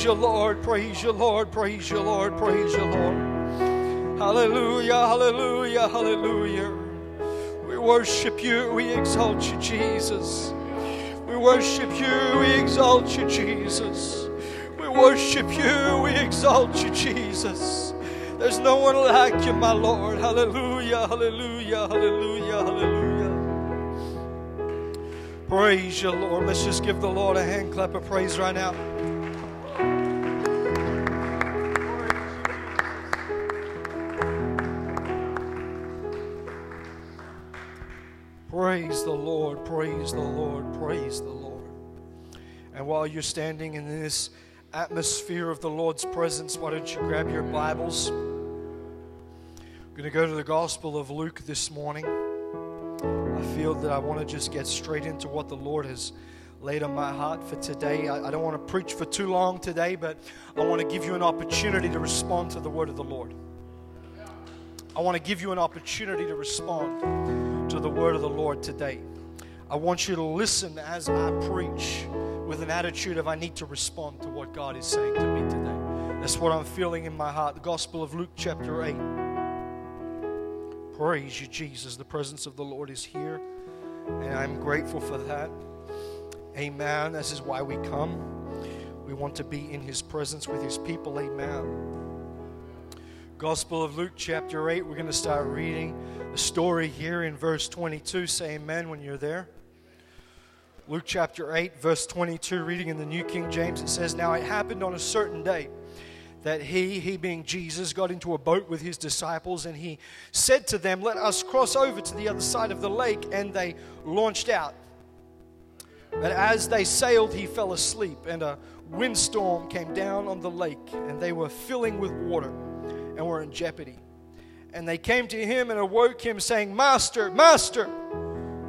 Praise you, Lord. Praise you, Lord. Praise you, Lord. Praise you, Lord. Hallelujah. Hallelujah. Hallelujah. We worship you. We exalt you, Jesus. We worship you. We exalt you, Jesus. We worship you. We exalt you, Jesus. There's no one like you, my Lord. Hallelujah. Hallelujah. Hallelujah. Hallelujah. Praise you, Lord. Let's just give the Lord a hand clap of praise right now. Praise the Lord, praise the Lord, praise the Lord. And while you're standing in this atmosphere of the Lord's presence, why don't you grab your Bibles? We're going to go to the Gospel of Luke this morning. I feel that I want to just get straight into what the Lord has laid on my heart for today. I, I don't want to preach for too long today, but I want to give you an opportunity to respond to the word of the Lord. I want to give you an opportunity to respond to the word of the Lord today. I want you to listen as I preach with an attitude of I need to respond to what God is saying to me today. That's what I'm feeling in my heart. The Gospel of Luke, chapter 8. Praise you, Jesus. The presence of the Lord is here, and I'm grateful for that. Amen. This is why we come. We want to be in His presence with His people. Amen. Gospel of Luke, chapter 8. We're going to start reading the story here in verse 22. Say amen when you're there. Luke chapter 8, verse 22, reading in the New King James, it says, Now it happened on a certain day that he, he being Jesus, got into a boat with his disciples, and he said to them, Let us cross over to the other side of the lake. And they launched out. But as they sailed, he fell asleep, and a windstorm came down on the lake, and they were filling with water and were in jeopardy. And they came to him and awoke him, saying, Master, Master,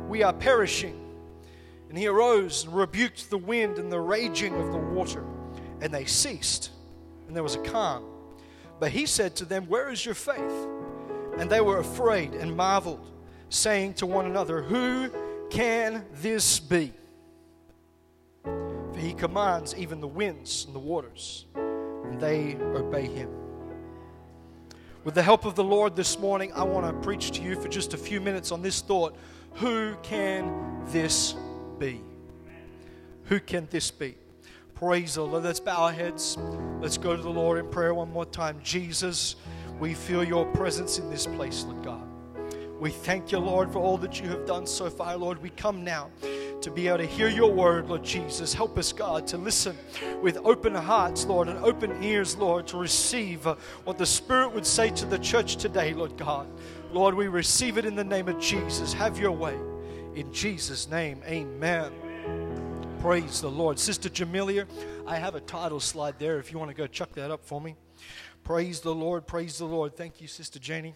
we are perishing. And he arose and rebuked the wind and the raging of the water, and they ceased, and there was a calm. But he said to them, Where is your faith? And they were afraid and marveled, saying to one another, Who can this be? For he commands even the winds and the waters, and they obey him. With the help of the Lord this morning, I want to preach to you for just a few minutes on this thought Who can this be? Who can this be? Praise the Lord. Let's bow our heads. Let's go to the Lord in prayer one more time. Jesus, we feel your presence in this place, Lord God. We thank you, Lord, for all that you have done so far, Lord. We come now to be able to hear your word, Lord Jesus. Help us, God, to listen with open hearts, Lord, and open ears, Lord, to receive uh, what the Spirit would say to the church today, Lord God. Lord, we receive it in the name of Jesus. Have your way. In Jesus' name, amen. Praise the Lord. Sister Jamelia, I have a title slide there if you want to go chuck that up for me. Praise the Lord. Praise the Lord. Thank you, Sister Janie.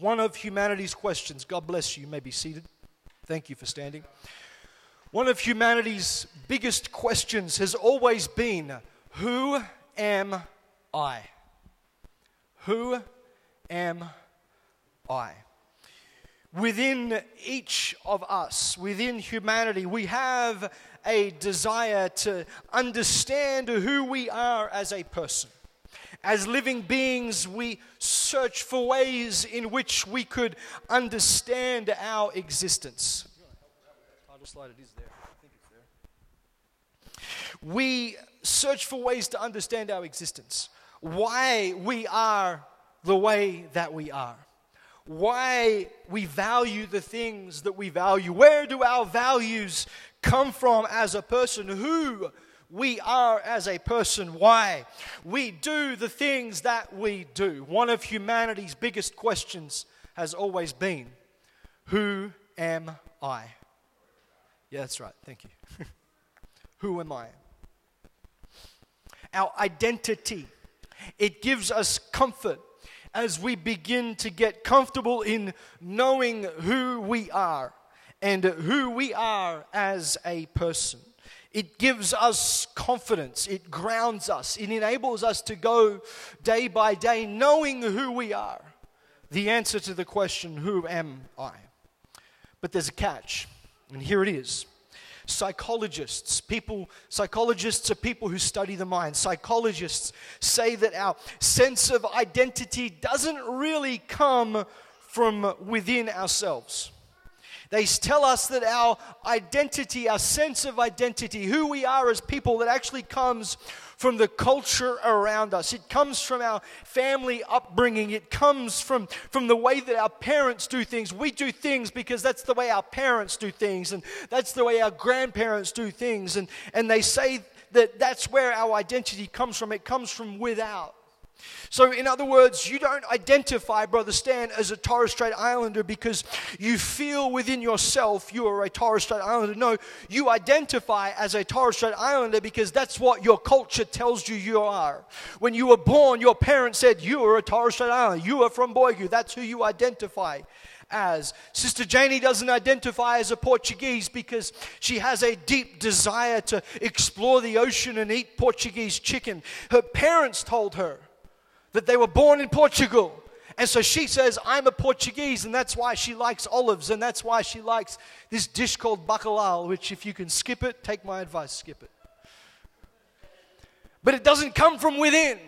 One of humanity's questions. God bless you. You may be seated. Thank you for standing. One of humanity's biggest questions has always been Who am I? Who am I? Within each of us, within humanity, we have a desire to understand who we are as a person. As living beings, we search for ways in which we could understand our existence. We search for ways to understand our existence. Why we are the way that we are. Why we value the things that we value. Where do our values come from as a person? Who we are as a person, why we do the things that we do. One of humanity's biggest questions has always been Who am I? Yeah, that's right. Thank you. Who am I? Our identity. It gives us comfort as we begin to get comfortable in knowing who we are and who we are as a person. It gives us confidence. It grounds us. It enables us to go day by day knowing who we are. The answer to the question, Who am I? But there's a catch, and here it is. psychologists, people, psychologists are people who study the mind. Psychologists say that our sense of identity doesn't really come from within ourselves. They tell us that our identity, our sense of identity, who we are as people, that actually comes from the culture around us. It comes from our family upbringing. It comes from, from the way that our parents do things. We do things because that's the way our parents do things, and that's the way our grandparents do things. And, and they say that that's where our identity comes from. It comes from without. So, in other words, you don't identify, Brother Stan, as a Torres Strait Islander because you feel within yourself you are a Torres Strait Islander. No, you identify as a Torres Strait Islander because that's what your culture tells you you are. When you were born, your parents said you are a Torres Strait Islander. You are from Boigu. That's who you identify as. Sister Janie doesn't identify as a Portuguese because she has a deep desire to explore the ocean and eat Portuguese chicken. Her parents told her that they were born in Portugal. And so she says, I'm a Portuguese, and that's why she likes olives, and that's why she likes this dish called bacalhau, which, if you can skip it, take my advice, skip it. But it doesn't come from within.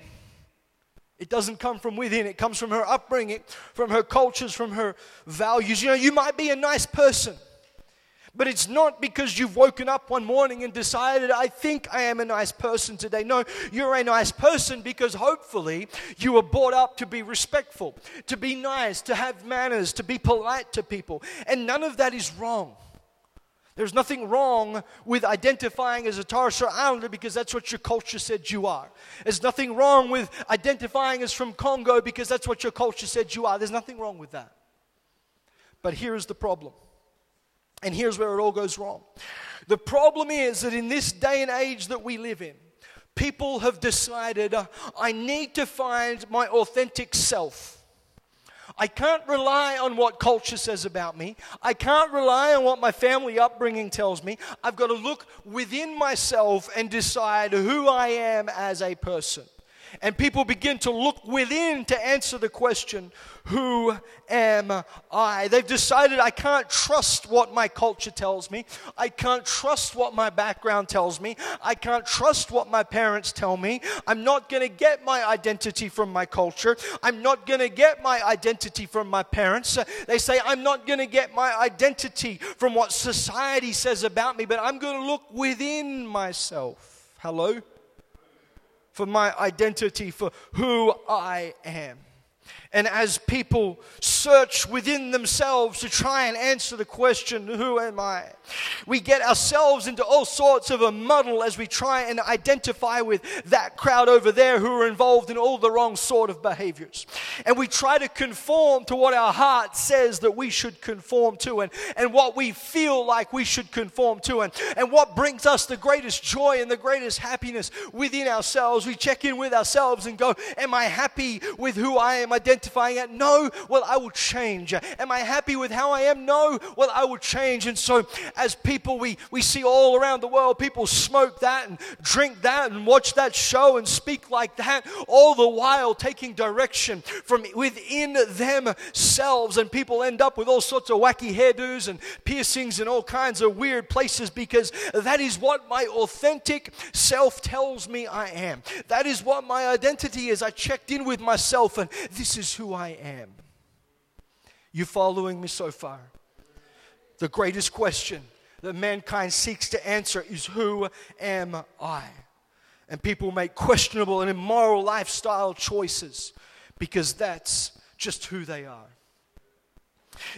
It doesn't come from within. It comes from her upbringing, from her cultures, from her values. You know, you might be a nice person. But it's not because you've woken up one morning and decided, I think I am a nice person today. No, you're a nice person because hopefully you were brought up to be respectful, to be nice, to have manners, to be polite to people. And none of that is wrong. There's nothing wrong with identifying as a Strait Islander because that's what your culture said you are. There's nothing wrong with identifying as from Congo because that's what your culture said you are. There's nothing wrong with that. But here is the problem and here's where it all goes wrong. The problem is that in this day and age that we live in, people have decided, uh, I need to find my authentic self. I can't rely on what culture says about me. I can't rely on what my family upbringing tells me. I've got to look within myself and decide who I am as a person. And people begin to look within to answer the question, Who am I? They've decided I can't trust what my culture tells me. I can't trust what my background tells me. I can't trust what my parents tell me. I'm not going to get my identity from my culture. I'm not going to get my identity from my parents. They say, I'm not going to get my identity from what society says about me, but I'm going to look within myself. Hello? For my identity, for who I am. And as people search within themselves to try and answer the question, Who am I? we get ourselves into all sorts of a muddle as we try and identify with that crowd over there who are involved in all the wrong sort of behaviors. And we try to conform to what our heart says that we should conform to and, and what we feel like we should conform to and, and what brings us the greatest joy and the greatest happiness within ourselves. We check in with ourselves and go, Am I happy with who I am identifying at? No. Well, I will change. Am I happy with how I am? No. Well, I will change. And so as people we, we see all around the world, people smoke that and drink that and watch that show and speak like that, all the while taking direction from within themselves. And people end up with all sorts of wacky hairdos and piercings and all kinds of weird places because that is what my authentic self tells me I am. That is what my identity is. I checked in with myself and this is who I am. You following me so far? The greatest question that mankind seeks to answer is Who am I? And people make questionable and immoral lifestyle choices because that's just who they are.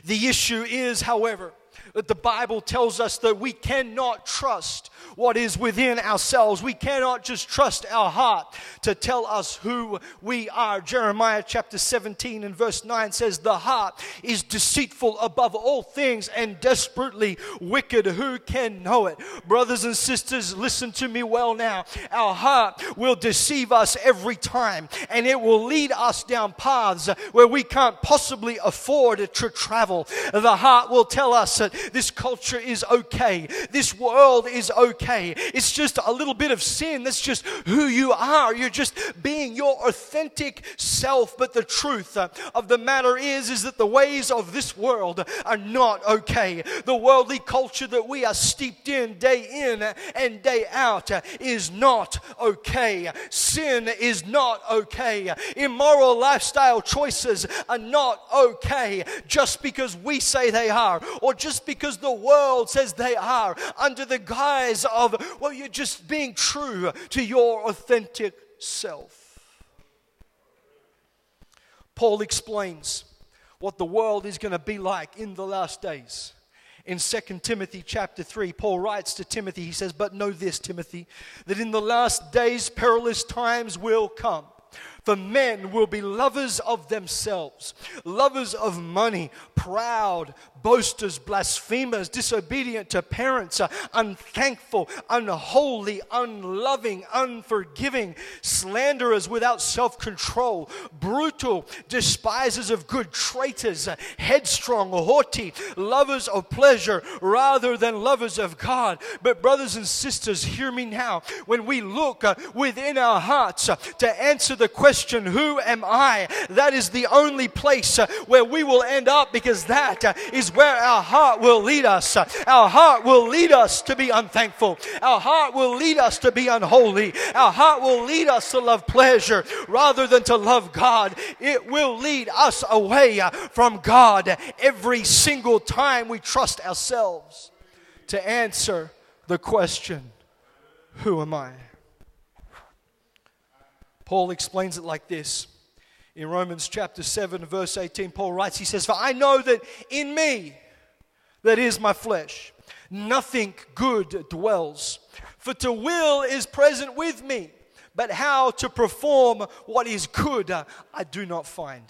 The issue is, however, that the Bible tells us that we cannot trust what is within ourselves. We cannot just trust our heart to tell us who we are. Jeremiah chapter 17 and verse 9 says, The heart is deceitful above all things and desperately wicked. Who can know it? Brothers and sisters, listen to me well now. Our heart will deceive us every time, and it will lead us down paths where we can't possibly afford to travel. The heart will tell us that this culture is okay, this world is okay. It's just a little bit of sin. That's just who you are. You're just being your authentic self. But the truth uh, of the matter is, is that the ways of this world are not okay. The worldly culture that we are steeped in day in and day out is not okay. Sin is not okay. Immoral lifestyle choices are not okay just because we say they are or just because the world says they are under the guise of, well, you're just being true to your authentic self. Paul explains what the world is going to be like in the last days. In 2 Timothy chapter 3, Paul writes to Timothy, he says, But know this, Timothy, that in the last days perilous times will come. For men will be lovers of themselves, lovers of money, proud, boasters, blasphemers, disobedient to parents, uh, unthankful, unholy, unloving, unforgiving, slanderers without self control, brutal, despisers of good, traitors, uh, headstrong, haughty, lovers of pleasure rather than lovers of God. But, brothers and sisters, hear me now. When we look uh, within our hearts to answer the question, Who am I? that is the only place uh, where we will end up because that uh, where our heart will lead us. Our heart will lead us to be unthankful. Our heart will lead us to be unholy. Our heart will lead us to love pleasure rather than to love God. It will lead us away from God every single time we trust ourselves to answer the question Who am I? Paul explains it like this in Romans chapter 7, verse 18, Paul writes, he says, For I know that in me, that is my flesh, nothing good dwells. For to will is present with me, but how to perform what is good I do not find.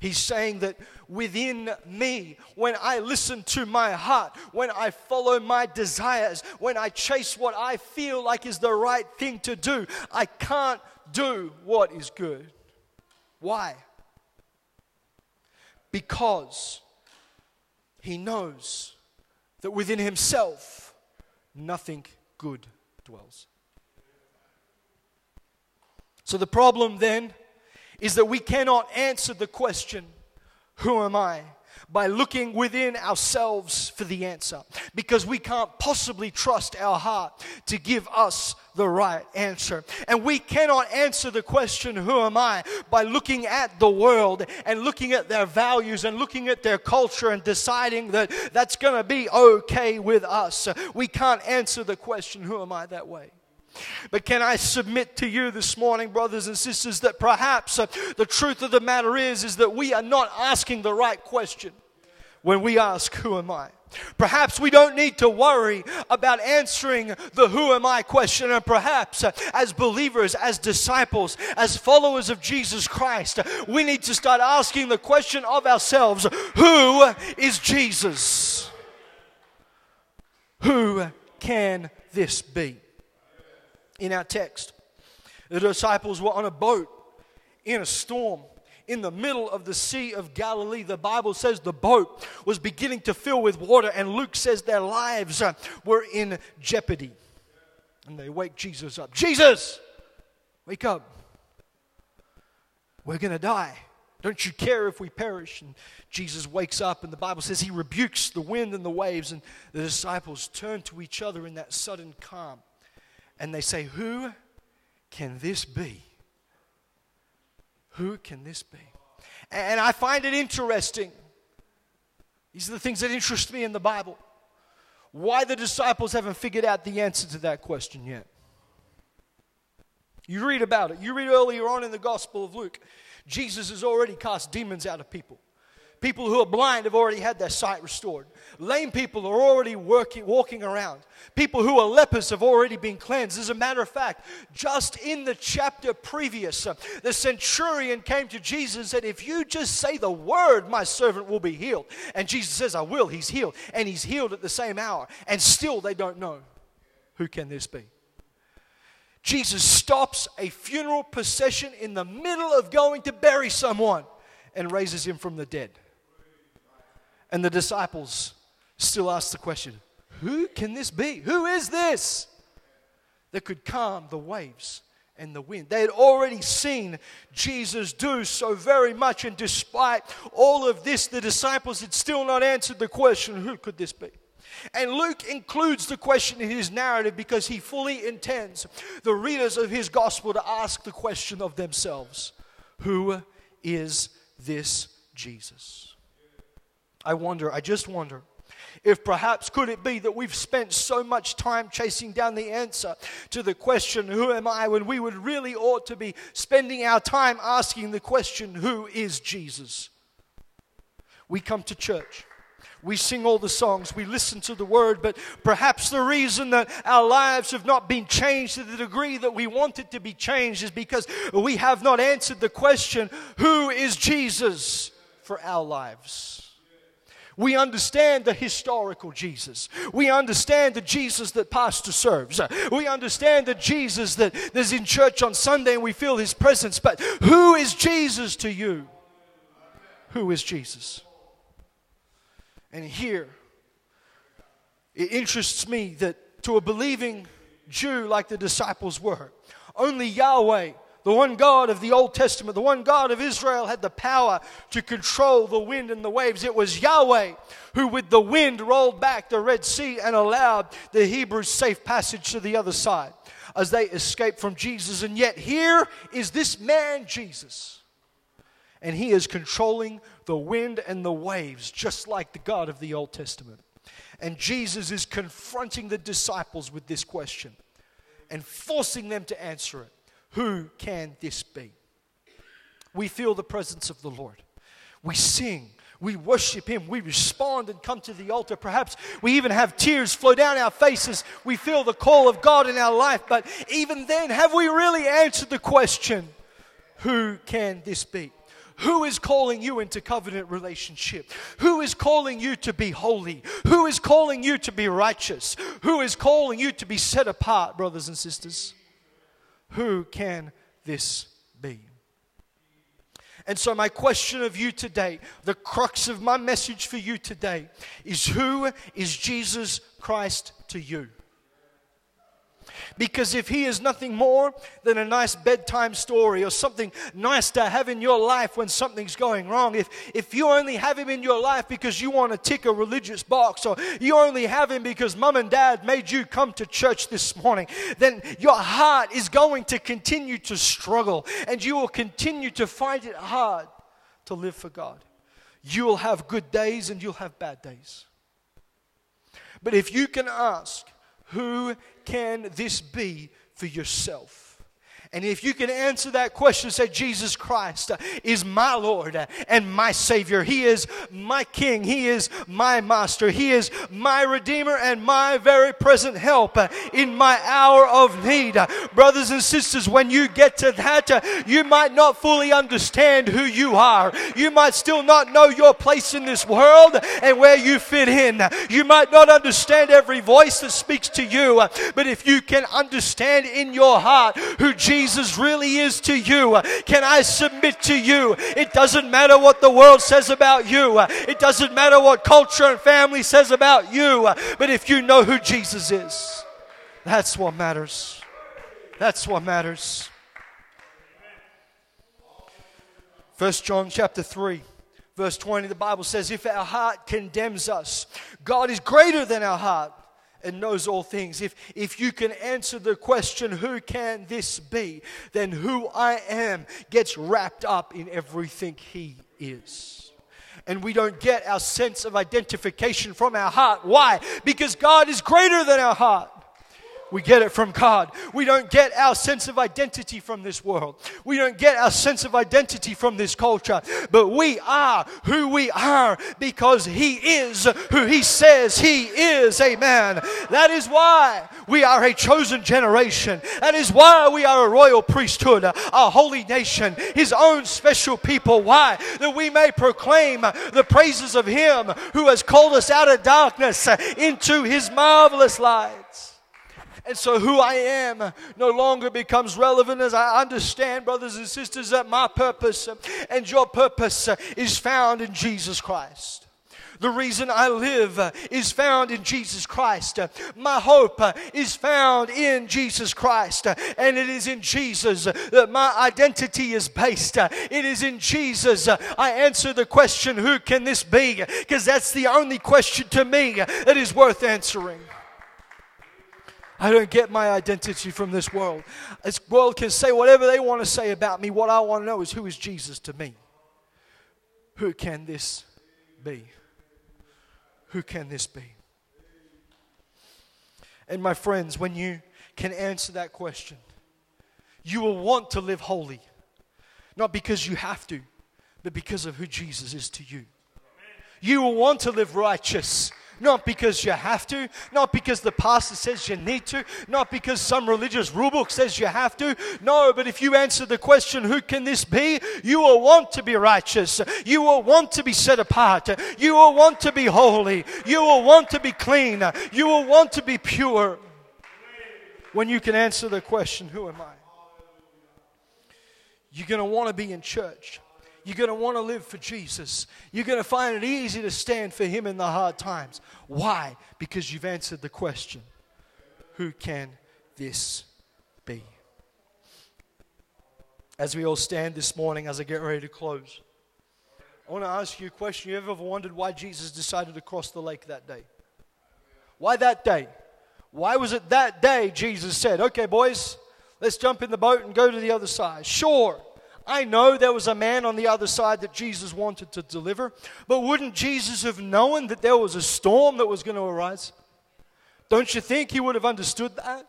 He's saying that within me, when I listen to my heart, when I follow my desires, when I chase what I feel like is the right thing to do, I can't do what is good. Why? Because he knows that within himself nothing good dwells. So the problem then is that we cannot answer the question, Who am I? by looking within ourselves for the answer because we can't possibly trust our heart to give us the right answer. And we cannot answer the question, Who am I? by looking at the world and looking at their values and looking at their culture and deciding that that's going to be okay with us. We can't answer the question, Who am I? that way. But can I submit to you this morning, brothers and sisters, that perhaps uh, the truth of the matter is, is that we are not asking the right question when we ask, Who am I? Perhaps we don't need to worry about answering the who am I question. And perhaps uh, as believers, as disciples, as followers of Jesus Christ, we need to start asking the question of ourselves Who is Jesus? Who can this be? In our text. The disciples were on a boat in a storm in the middle of the Sea of Galilee. The Bible says the boat was beginning to fill with water, and Luke says their lives uh, were in jeopardy. And they wake Jesus up. Jesus, wake up. We're going to die. Don't you care if we perish? And Jesus wakes up, and the Bible says he rebukes the wind and the waves, and the disciples turn to each other in that sudden calm and they say, Who can this be? Who can this be? And I find it interesting. These are the things that interest me in the Bible. Why the disciples haven't figured out the answer to that question yet. You read about it. You read earlier on in the Gospel of Luke. Jesus has already cast demons out of people. People who are blind have already had their sight restored. Lame people are already working, walking around. People who are lepers have already been cleansed. As a matter of fact, just in the chapter previous, uh, the centurion came to Jesus and said, If you just say the word, my servant will be healed. And Jesus says, I will. He's healed. And he's healed at the same hour. And still they don't know. Who can this be? Jesus stops a funeral procession in the middle of going to bury someone and raises him from the dead. And the disciples still ask the question Who can this be? Who is this that could calm the waves and the wind? They had already seen Jesus do so very much, and despite all of this, the disciples had still not answered the question Who could this be? And Luke includes the question in his narrative because he fully intends the readers of his gospel to ask the question of themselves Who is this Jesus? I wonder, I just wonder if perhaps could it be that we've spent so much time chasing down the answer to the question, Who am I? when we would really ought to be spending our time asking the question, Who is Jesus? We come to church. We sing all the songs, we listen to the word, but perhaps the reason that our lives have not been changed to the degree that we want it to be changed is because we have not answered the question, Who is Jesus for our lives? We understand the historical Jesus. We understand the Jesus that pastor serves. We understand the Jesus that is in church on Sunday and we feel his presence. But who is Jesus to you? Who is Jesus? And here, it interests me that to a believing Jew like the disciples were, only Yahweh the one God of the Old Testament, the one God of Israel, had the power to control the wind and the waves. It was Yahweh who, with the wind, rolled back the Red Sea and allowed the Hebrews safe passage to the other side as they escaped from Jesus. And yet, here is this man, Jesus. And he is controlling the wind and the waves, just like the God of the Old Testament. And Jesus is confronting the disciples with this question and forcing them to answer it. Who can this be? We feel the presence of the Lord. We sing. We worship Him. We respond and come to the altar. Perhaps we even have tears flow down our faces. We feel the call of God in our life. But even then, have we really answered the question Who can this be? Who is calling you into covenant relationship? Who is calling you to be holy? Who is calling you to be righteous? Who is calling you to be set apart, brothers and sisters? Who can this be? And so, my question of you today, the crux of my message for you today, is Who is Jesus Christ to you? Because if he is nothing more than a nice bedtime story or something nice to have in your life when something's going wrong, if, if you only have him in your life because you want to tick a religious box or you only have him because mom and dad made you come to church this morning, then your heart is going to continue to struggle and you will continue to find it hard to live for God. You will have good days and you'll have bad days. But if you can ask, who can this be for yourself? And if you can answer that question, say, Jesus Christ uh, is my Lord and my Savior. He is my King. He is my Master. He is my Redeemer and my very present help in my hour of need. Brothers and sisters, when you get to that, uh, you might not fully understand who you are. You might still not know your place in this world and where you fit in. You might not understand every voice that speaks to you. But if you can understand in your heart who Jesus Jesus really is to you, can I submit to you? It doesn't matter what the world says about you, it doesn't matter what culture and family says about you, but if you know who Jesus is, that's what matters. That's what matters. First John chapter 3 verse 20 the Bible says if our heart condemns us God is greater than our heart and knows all things. If, if you can answer the question, who can this be? Then who I am gets wrapped up in everything he is. And we don't get our sense of identification from our heart. Why? Because God is greater than our heart. We get it from God. We don't get our sense of identity from this world. We don't get our sense of identity from this culture. But we are who we are because He is who He says He is. Amen. That is why we are a chosen generation. That is why we are a royal priesthood, a holy nation, His own special people. Why? That we may proclaim the praises of Him who has called us out of darkness into His marvelous light. And so, who I am no longer becomes relevant as I understand, brothers and sisters, that my purpose and your purpose is found in Jesus Christ. The reason I live is found in Jesus Christ. My hope is found in Jesus Christ. And it is in Jesus that my identity is based. It is in Jesus I answer the question, Who can this be? Because that's the only question to me that is worth answering. I don't get my identity from this world. This world can say whatever they want to say about me. What I want to know is who is Jesus to me? Who can this be? Who can this be? And my friends, when you can answer that question, you will want to live holy. Not because you have to, but because of who Jesus is to you. You will want to live righteous not because you have to, not because the pastor says you need to, not because some religious rule book says you have to. No, but if you answer the question, who can this be? You will want to be righteous. You will want to be set apart. You will want to be holy. You will want to be clean. You will want to be pure. When you can answer the question, who am I? You're going to want to be in church. You're going to want to live for Jesus. You're going to find it easy to stand for Him in the hard times. Why? Because you've answered the question Who can this be? As we all stand this morning, as I get ready to close, I want to ask you a question. You ever wondered why Jesus decided to cross the lake that day? Why that day? Why was it that day Jesus said, Okay, boys, let's jump in the boat and go to the other side? Sure. I know there was a man on the other side that Jesus wanted to deliver, but wouldn't Jesus have known that there was a storm that was going to arise? Don't you think he would have understood that?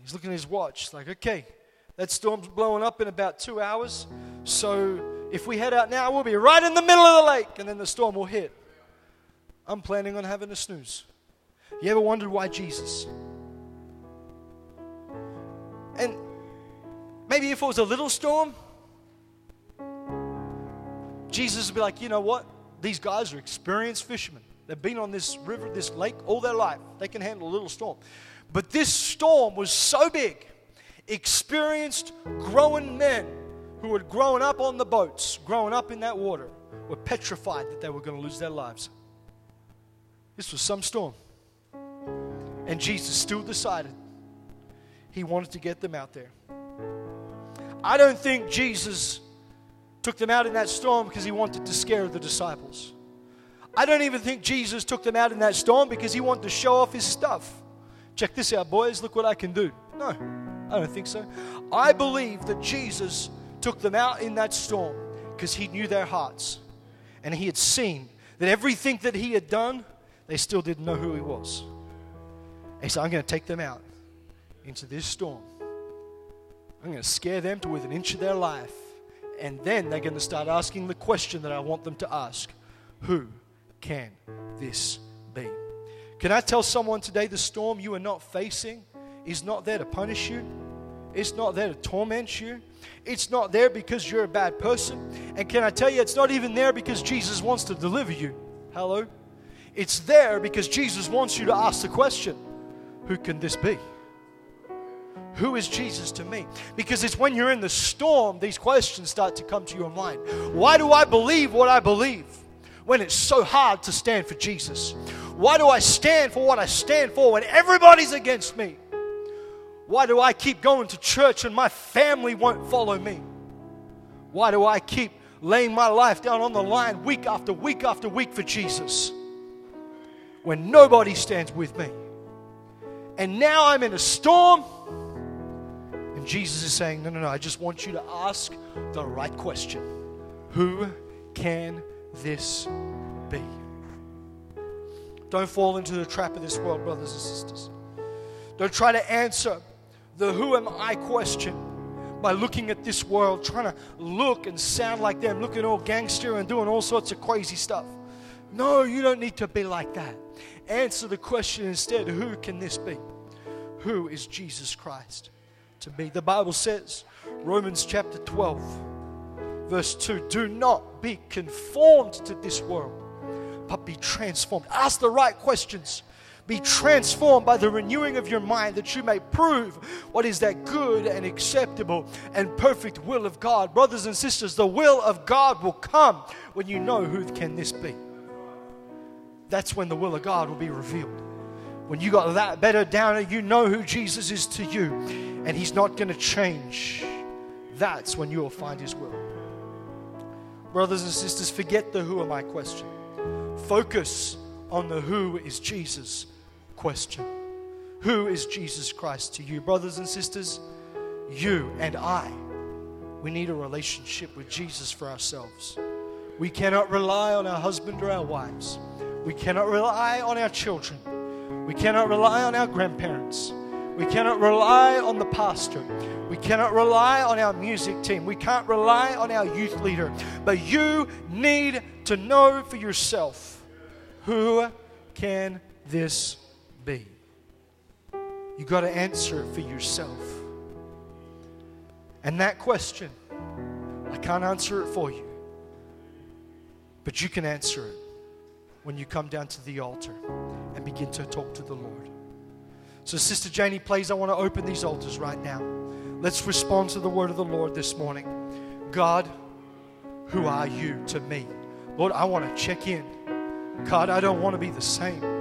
He's looking at his watch, like, okay, that storm's blowing up in about two hours. So if we head out now, we'll be right in the middle of the lake, and then the storm will hit. I'm planning on having a snooze. You ever wondered why Jesus? And Maybe if it was a little storm, Jesus would be like, you know what? These guys are experienced fishermen. They've been on this river, this lake all their life. They can handle a little storm. But this storm was so big, experienced, growing men who had grown up on the boats, grown up in that water, were petrified that they were going to lose their lives. This was some storm. And Jesus still decided he wanted to get them out there. I don't think Jesus took them out in that storm because he wanted to scare the disciples. I don't even think Jesus took them out in that storm because he wanted to show off his stuff. Check this out, boys. Look what I can do. No, I don't think so. I believe that Jesus took them out in that storm because he knew their hearts and he had seen that everything that he had done, they still didn't know who he was. And he said, I'm going to take them out into this storm I'm going to scare them to within an inch of their life. And then they're going to start asking the question that I want them to ask Who can this be? Can I tell someone today the storm you are not facing is not there to punish you? It's not there to torment you. It's not there because you're a bad person. And can I tell you, it's not even there because Jesus wants to deliver you. Hello? It's there because Jesus wants you to ask the question Who can this be? Who is Jesus to me? Because it's when you're in the storm, these questions start to come to your mind. Why do I believe what I believe when it's so hard to stand for Jesus? Why do I stand for what I stand for when everybody's against me? Why do I keep going to church and my family won't follow me? Why do I keep laying my life down on the line week after week after week for Jesus when nobody stands with me? And now I'm in a storm Jesus is saying, No, no, no, I just want you to ask the right question Who can this be? Don't fall into the trap of this world, brothers and sisters. Don't try to answer the who am I question by looking at this world, trying to look and sound like them, looking all gangster and doing all sorts of crazy stuff. No, you don't need to be like that. Answer the question instead who can this be? Who is Jesus Christ? To be. The Bible says, Romans chapter 12, verse 2 do not be conformed to this world, but be transformed. Ask the right questions. Be transformed by the renewing of your mind that you may prove what is that good and acceptable and perfect will of God. Brothers and sisters, the will of God will come when you know who can this be. That's when the will of God will be revealed. When you got that better down you know who Jesus is to you and he's not going to change, that's when you will find his will. Brothers and sisters, forget the who am I question. Focus on the who is Jesus question. Who is Jesus Christ to you? Brothers and sisters, you and I, we need a relationship with Jesus for ourselves. We cannot rely on our husband or our wives. We cannot rely on our children. We cannot rely on our grandparents. We cannot rely on the pastor. We cannot rely on our music team. We can't rely on our youth leader. But you need to know for yourself who can this be? You got to answer it for yourself. And that question, I can't answer it for you. But you can answer it when you come down to the altar and begin to talk to the Lord. So, Sister Janie, please, I want to open these altars right now. Let's respond to the word of the Lord this morning. God, who are you to me? Lord, I want to check in. God, I don't want to be the same.